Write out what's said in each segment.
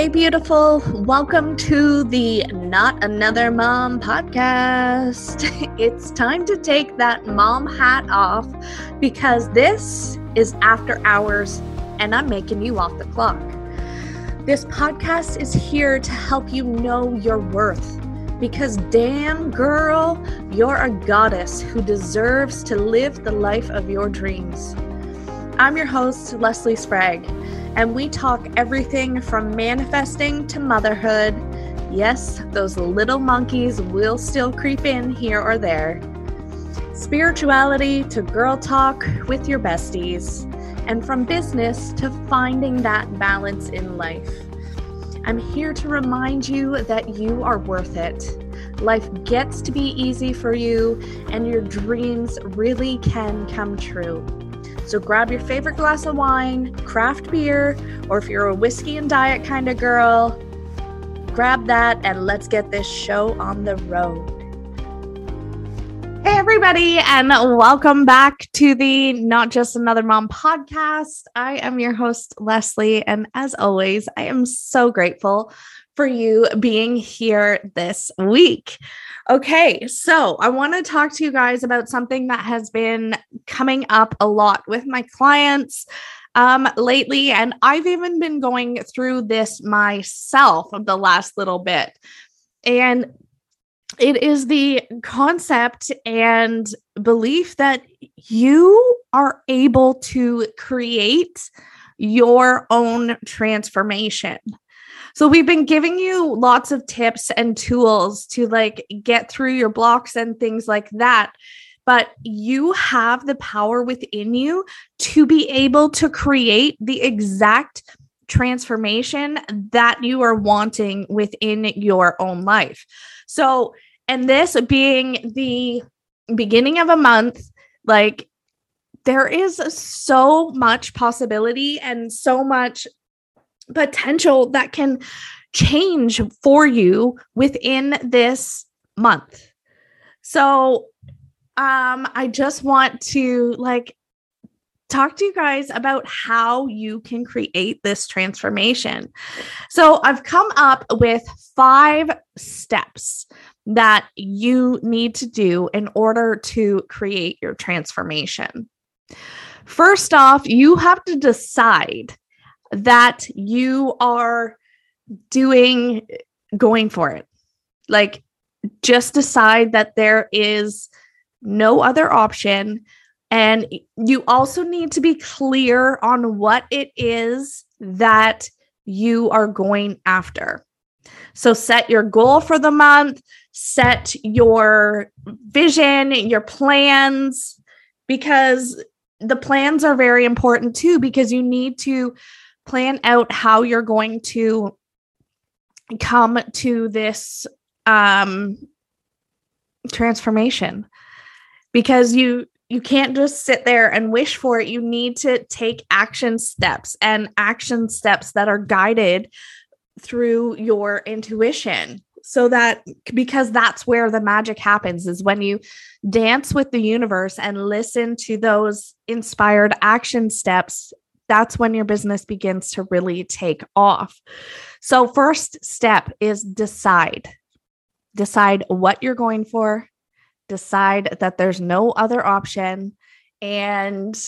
Hey, beautiful. Welcome to the Not Another Mom podcast. It's time to take that mom hat off because this is after hours and I'm making you off the clock. This podcast is here to help you know your worth because, damn girl, you're a goddess who deserves to live the life of your dreams. I'm your host, Lesley Sprague and we talk everything from manifesting to motherhood. Yes, those little monkeys will still creep in here or there. Spirituality to girl talk with your besties, and from business to finding that balance in life. I'm here to remind you that you are worth it. Life gets to be easy for you, and your dreams really can come true. So grab your favorite glass of wine, craft beer, or if you're a whiskey and diet kind of girl, grab that and let's get this show on the road. Hey, everybody, and welcome back to the Not Just Another Mom podcast. I am your host, Lesley, and as always, I am so grateful for you being here this week. Okay, so I want to talk to you guys about something that has been coming up a lot with my clients um, lately. And I've even been going through this myself of the last little bit. And it is the concept and belief that you are able to create your own transformation. So we've been giving you lots of tips and tools to like get through your blocks and things like that. But you have the power within you to be able to create the exact transformation that you are wanting within your own life. So, and this being the beginning of a month, like there is so much possibility and so much potential that can change for you within this month. So, um I just want to like talk to you guys about how you can create this transformation. So, I've come up with 5 steps that you need to do in order to create your transformation. First off, you have to decide that you are doing going for it. Like just decide that there is no other option and you also need to be clear on what it is that you are going after. So set your goal for the month, set your vision, your plans because the plans are very important too because you need to plan out how you're going to come to this um transformation. Because you you can't just sit there and wish for it. You need to take action steps and action steps that are guided through your intuition. So that because that's where the magic happens is when you dance with the universe and listen to those inspired action steps that's when your business begins to really take off. So, first step is decide. Decide what you're going for, decide that there's no other option, and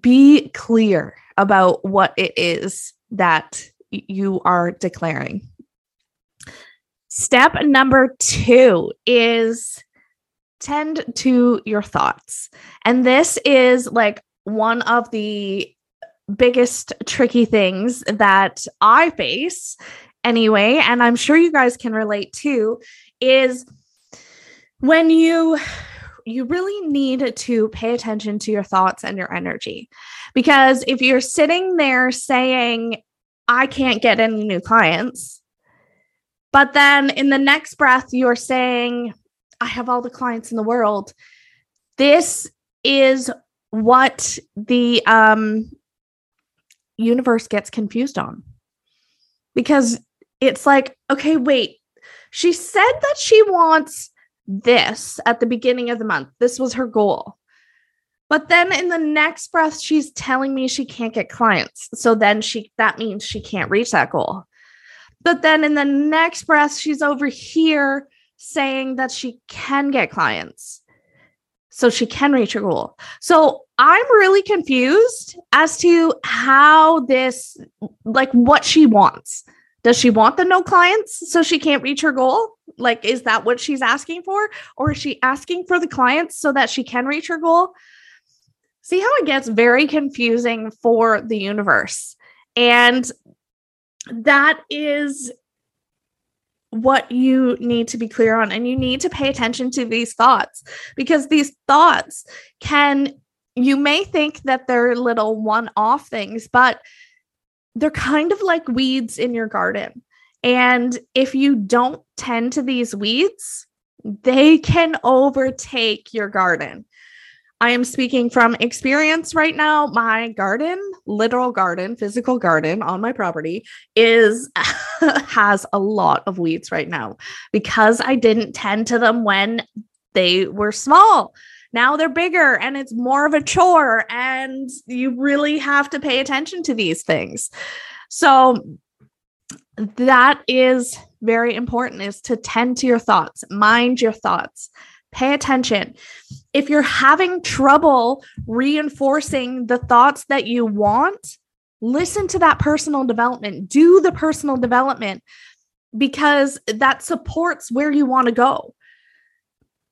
be clear about what it is that you are declaring. Step number two is tend to your thoughts. And this is like one of the biggest tricky things that I face anyway, and I'm sure you guys can relate too, is when you you really need to pay attention to your thoughts and your energy. Because if you're sitting there saying, I can't get any new clients, but then in the next breath, you're saying, I have all the clients in the world. This is what the um universe gets confused on. Because it's like, okay, wait, she said that she wants this at the beginning of the month. This was her goal. But then in the next breath, she's telling me she can't get clients. So then she that means she can't reach that goal. But then in the next breath, she's over here saying that she can get clients so she can reach her goal. So I'm really confused as to how this, like, what she wants. Does she want the no clients so she can't reach her goal? Like, is that what she's asking for? Or is she asking for the clients so that she can reach her goal? See how it gets very confusing for the universe. And that is what you need to be clear on. And you need to pay attention to these thoughts because these thoughts can, you may think that they're little one off things, but they're kind of like weeds in your garden. And if you don't tend to these weeds, they can overtake your garden. I am speaking from experience right now. My garden, literal garden, physical garden on my property is has a lot of weeds right now because I didn't tend to them when they were small. Now they're bigger and it's more of a chore and you really have to pay attention to these things. So that is very important is to tend to your thoughts, mind your thoughts pay attention. If you're having trouble reinforcing the thoughts that you want, listen to that personal development, do the personal development because that supports where you want to go.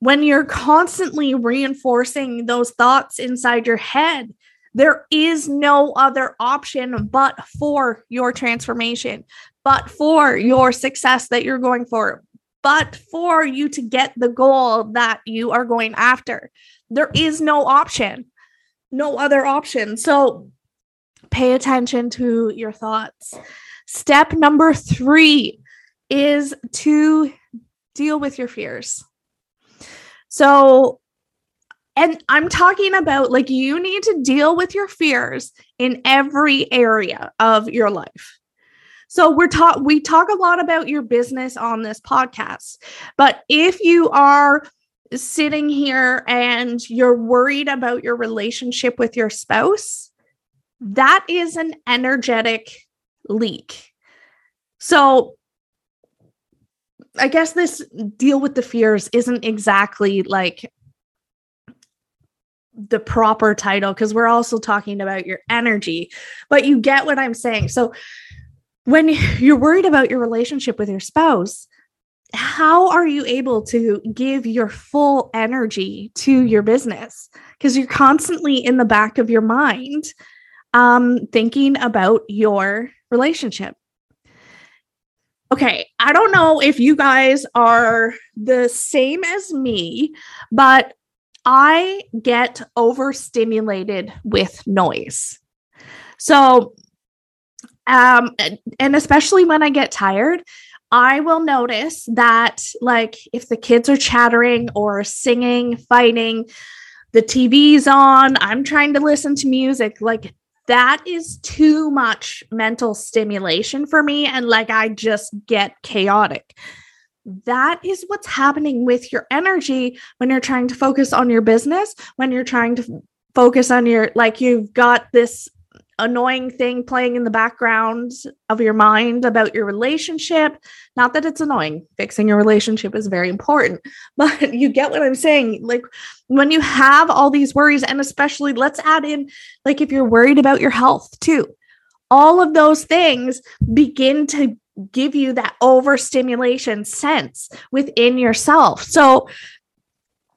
When you're constantly reinforcing those thoughts inside your head, there is no other option but for your transformation, but for your success that you're going for, but for you to get the goal that you are going after. There is no option, no other option. So pay attention to your thoughts. Step number three is to deal with your fears. So, and I'm talking about like you need to deal with your fears in every area of your life. So we're talk we talk a lot about your business on this podcast. But if you are sitting here and you're worried about your relationship with your spouse, that is an energetic leak. So I guess this deal with the fears isn't exactly like the proper title because we're also talking about your energy, but you get what I'm saying. So when you're worried about your relationship with your spouse, how are you able to give your full energy to your business? Because you're constantly in the back of your mind um, thinking about your relationship. Okay, I don't know if you guys are the same as me, but I get overstimulated with noise. So um, and especially when I get tired, I will notice that, like, if the kids are chattering or singing, fighting, the TV's on, I'm trying to listen to music, like, that is too much mental stimulation for me. And, like, I just get chaotic. That is what's happening with your energy when you're trying to focus on your business, when you're trying to focus on your, like, you've got this annoying thing playing in the background of your mind about your relationship. Not that it's annoying, fixing your relationship is very important, but you get what I'm saying. Like when you have all these worries, and especially let's add in, like if you're worried about your health too, all of those things begin to give you that overstimulation sense within yourself. So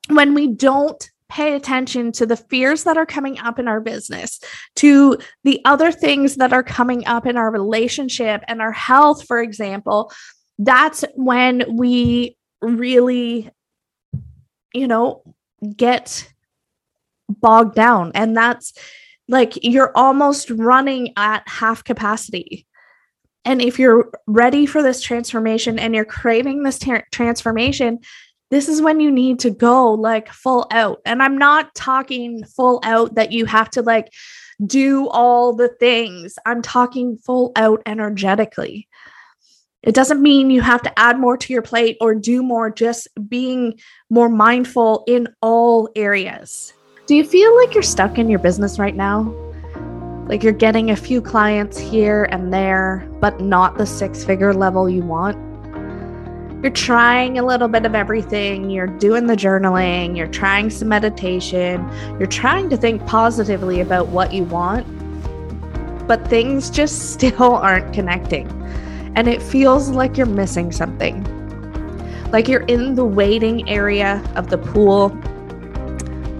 when we don't pay attention to the fears that are coming up in our business, to the other things that are coming up in our relationship and our health, for example, that's when we really, you know, get bogged down. And that's like you're almost running at half capacity. And if you're ready for this transformation and you're craving this ter- transformation, this is when you need to go like full out. And I'm not talking full out that you have to like do all the things. I'm talking full out energetically. It doesn't mean you have to add more to your plate or do more, just being more mindful in all areas. Do you feel like you're stuck in your business right now? Like you're getting a few clients here and there, but not the six figure level you want. You're trying a little bit of everything. You're doing the journaling, you're trying some meditation, you're trying to think positively about what you want, but things just still aren't connecting. And it feels like you're missing something. Like you're in the waiting area of the pool,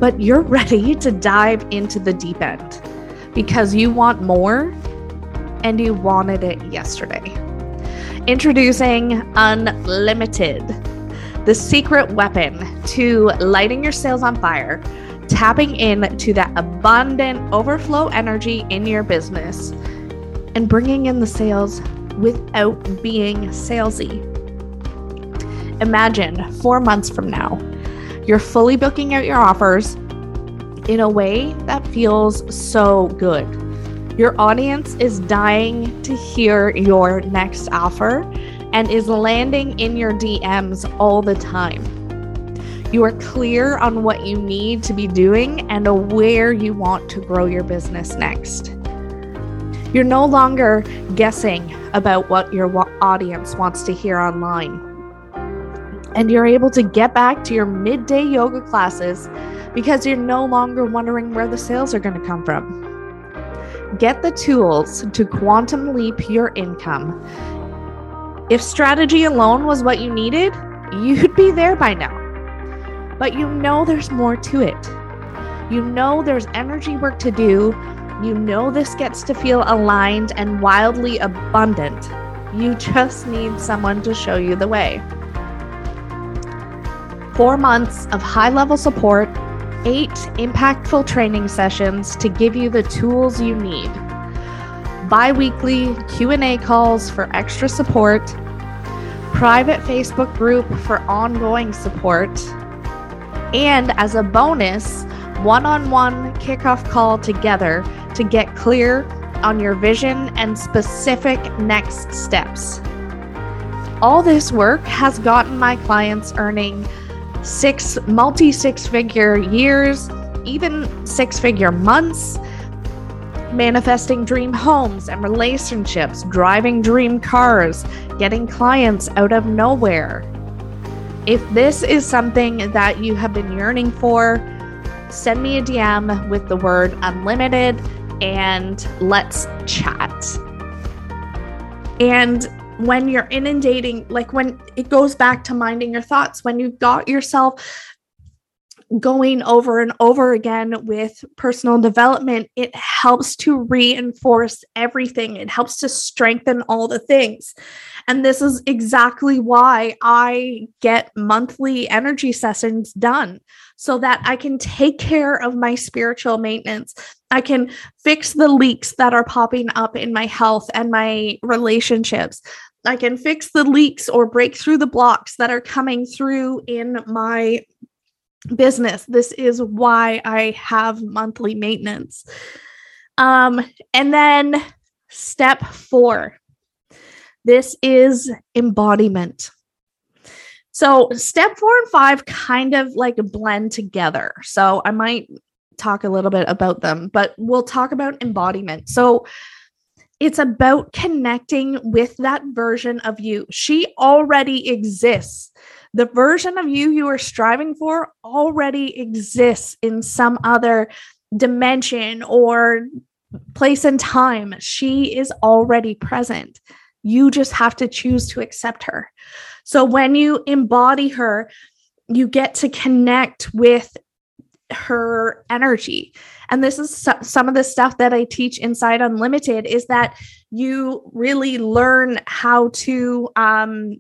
but you're ready to dive into the deep end because you want more and you wanted it yesterday. Introducing Unlimited, the secret weapon to lighting your sales on fire, tapping into that abundant overflow energy in your business, and bringing in the sales without being salesy. Imagine four months from now, you're fully booking out your offers in a way that feels so good. Your audience is dying to hear your next offer and is landing in your DMs all the time. You are clear on what you need to be doing and where you want to grow your business next. You're no longer guessing about what your audience wants to hear online. And you're able to get back to your midday yoga classes because you're no longer wondering where the sales are going to come from. Get the tools to quantum leap your income. If strategy alone was what you needed, you'd be there by now. But you know there's more to it. You know there's energy work to do. You know this gets to feel aligned and wildly abundant. You just need someone to show you the way. Four months of high level support eight impactful training sessions to give you the tools you need. Bi-weekly Q&A calls for extra support, private Facebook group for ongoing support, and as a bonus, one-on-one kickoff call together to get clear on your vision and specific next steps. All this work has gotten my clients earning six, multi six figure years, even six figure months, manifesting dream homes and relationships, driving dream cars, getting clients out of nowhere. If this is something that you have been yearning for, send me a DM with the word unlimited and let's chat. And when you're inundating, like when it goes back to minding your thoughts, when you've got yourself going over and over again with personal development, it helps to reinforce everything. It helps to strengthen all the things. And this is exactly why I get monthly energy sessions done so that I can take care of my spiritual maintenance. I can fix the leaks that are popping up in my health and my relationships. I can fix the leaks or break through the blocks that are coming through in my business. This is why I have monthly maintenance. Um, and then step four this is embodiment. So, step four and five kind of like blend together. So, I might talk a little bit about them, but we'll talk about embodiment. So, it's about connecting with that version of you. She already exists. The version of you you are striving for already exists in some other dimension or place and time. She is already present. You just have to choose to accept her. So when you embody her, you get to connect with her energy. And this is so, some of the stuff that i teach inside unlimited is that you really learn how to um,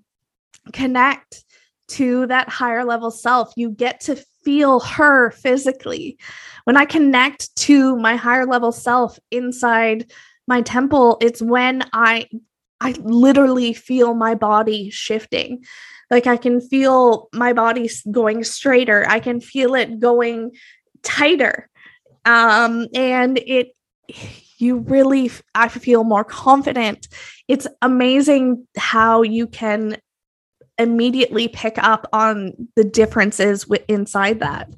connect to that higher level self. You get to feel her physically. When i connect to my higher level self inside my temple it's when i i literally feel my body shifting like I can feel my body going straighter. I can feel it going tighter. Um, and it, you really, I feel more confident. It's amazing how you can immediately pick up on the differences inside that.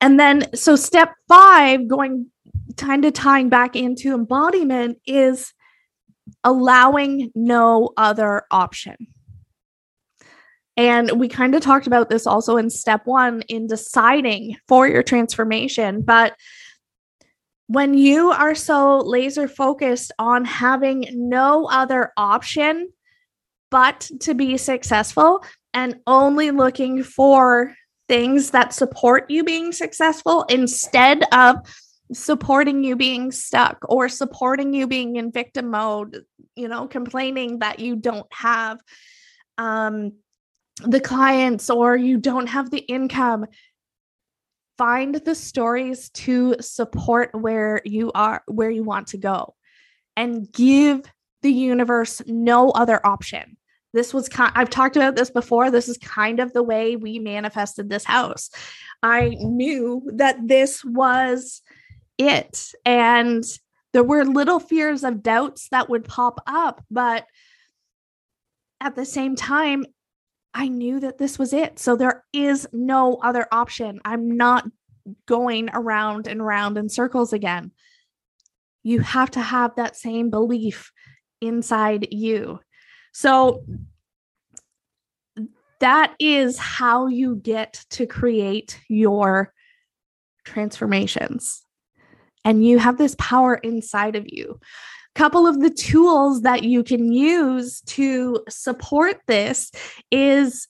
And then, so step five, going kind of tying back into embodiment is allowing no other option. And we kind of talked about this also in step one in deciding for your transformation. But when you are so laser focused on having no other option but to be successful and only looking for things that support you being successful instead of supporting you being stuck or supporting you being in victim mode, you know, complaining that you don't have um, the clients or you don't have the income. Find the stories to support where you are, where you want to go, and give the universe no other option. This was kind I've talked about this before. This is kind of the way we manifested this house. I knew that this was it. And there were little fears of doubts that would pop up, but at the same time, I knew that this was it. So there is no other option. I'm not going around and around in circles again. You have to have that same belief inside you. So that is how you get to create your transformations and you have this power inside of you. Couple of the tools that you can use to support this is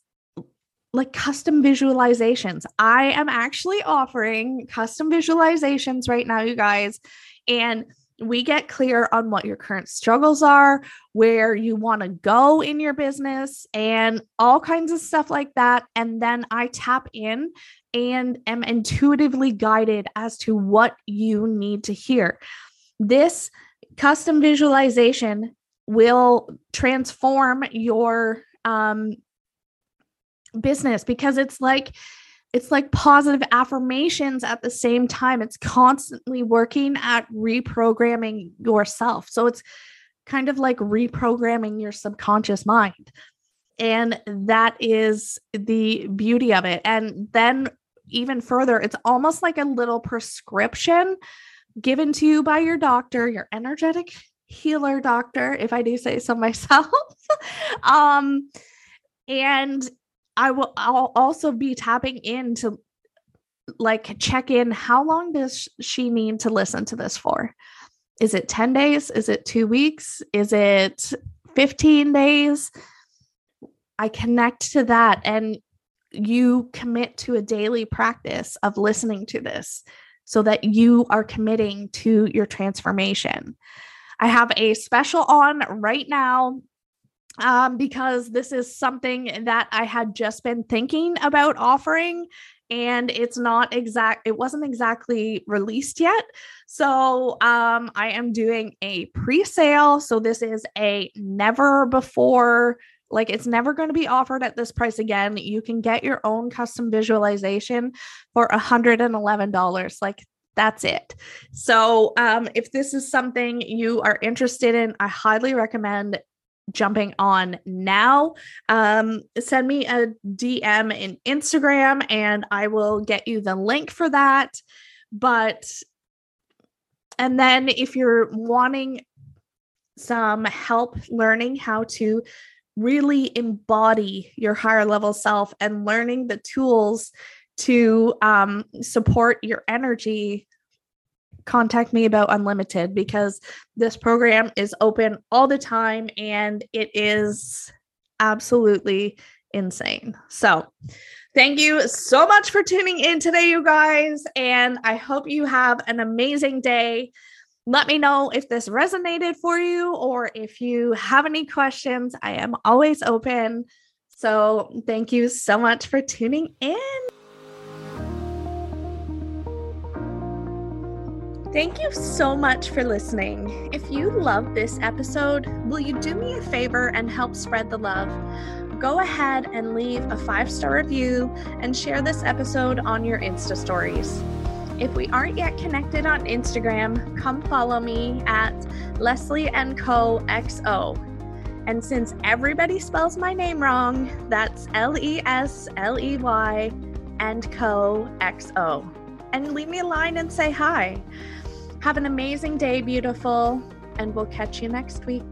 like custom visualizations. I am actually offering custom visualizations right now, you guys. And we get clear on what your current struggles are, where you want to go in your business, and all kinds of stuff like that. And then I tap in and am intuitively guided as to what you need to hear. This custom visualization will transform your um, business because it's like it's like positive affirmations at the same time. It's constantly working at reprogramming yourself. So it's kind of like reprogramming your subconscious mind. And that is the beauty of it. And then even further it's almost like a little prescription given to you by your doctor your energetic healer doctor if i do say so myself um and I will I'll also be tapping into like check in how long does she need to listen to this for? Is it 10 days? Is it 2 weeks? Is it 15 days? I connect to that and you commit to a daily practice of listening to this so that you are committing to your transformation. I have a special on right now um, because this is something that I had just been thinking about offering and it's not exact it wasn't exactly released yet so um i am doing a pre-sale so this is a never before like it's never going to be offered at this price again you can get your own custom visualization for $111 like that's it. So, um, if this is something you are interested in, I highly recommend jumping on now, um, send me a DM in Instagram and I will get you the link for that. But, and then if you're wanting some help learning how to really embody your higher level self and learning the tools to um, support your energy contact me about Unlimited because this program is open all the time and it is absolutely insane. So, thank you so much for tuning in today, you guys. And I hope you have an amazing day. Let me know if this resonated for you or if you have any questions. I am always open. So, thank you so much for tuning in. Thank you so much for listening. If you love this episode, will you do me a favor and help spread the love? Go ahead and leave a five star review and share this episode on your Insta stories. If we aren't yet connected on Instagram, come follow me at Lesley and Co XO. And since everybody spells my name wrong, that's L E S L E Y and Co XO. And leave me a line and say hi. Have an amazing day, beautiful, and we'll catch you next week.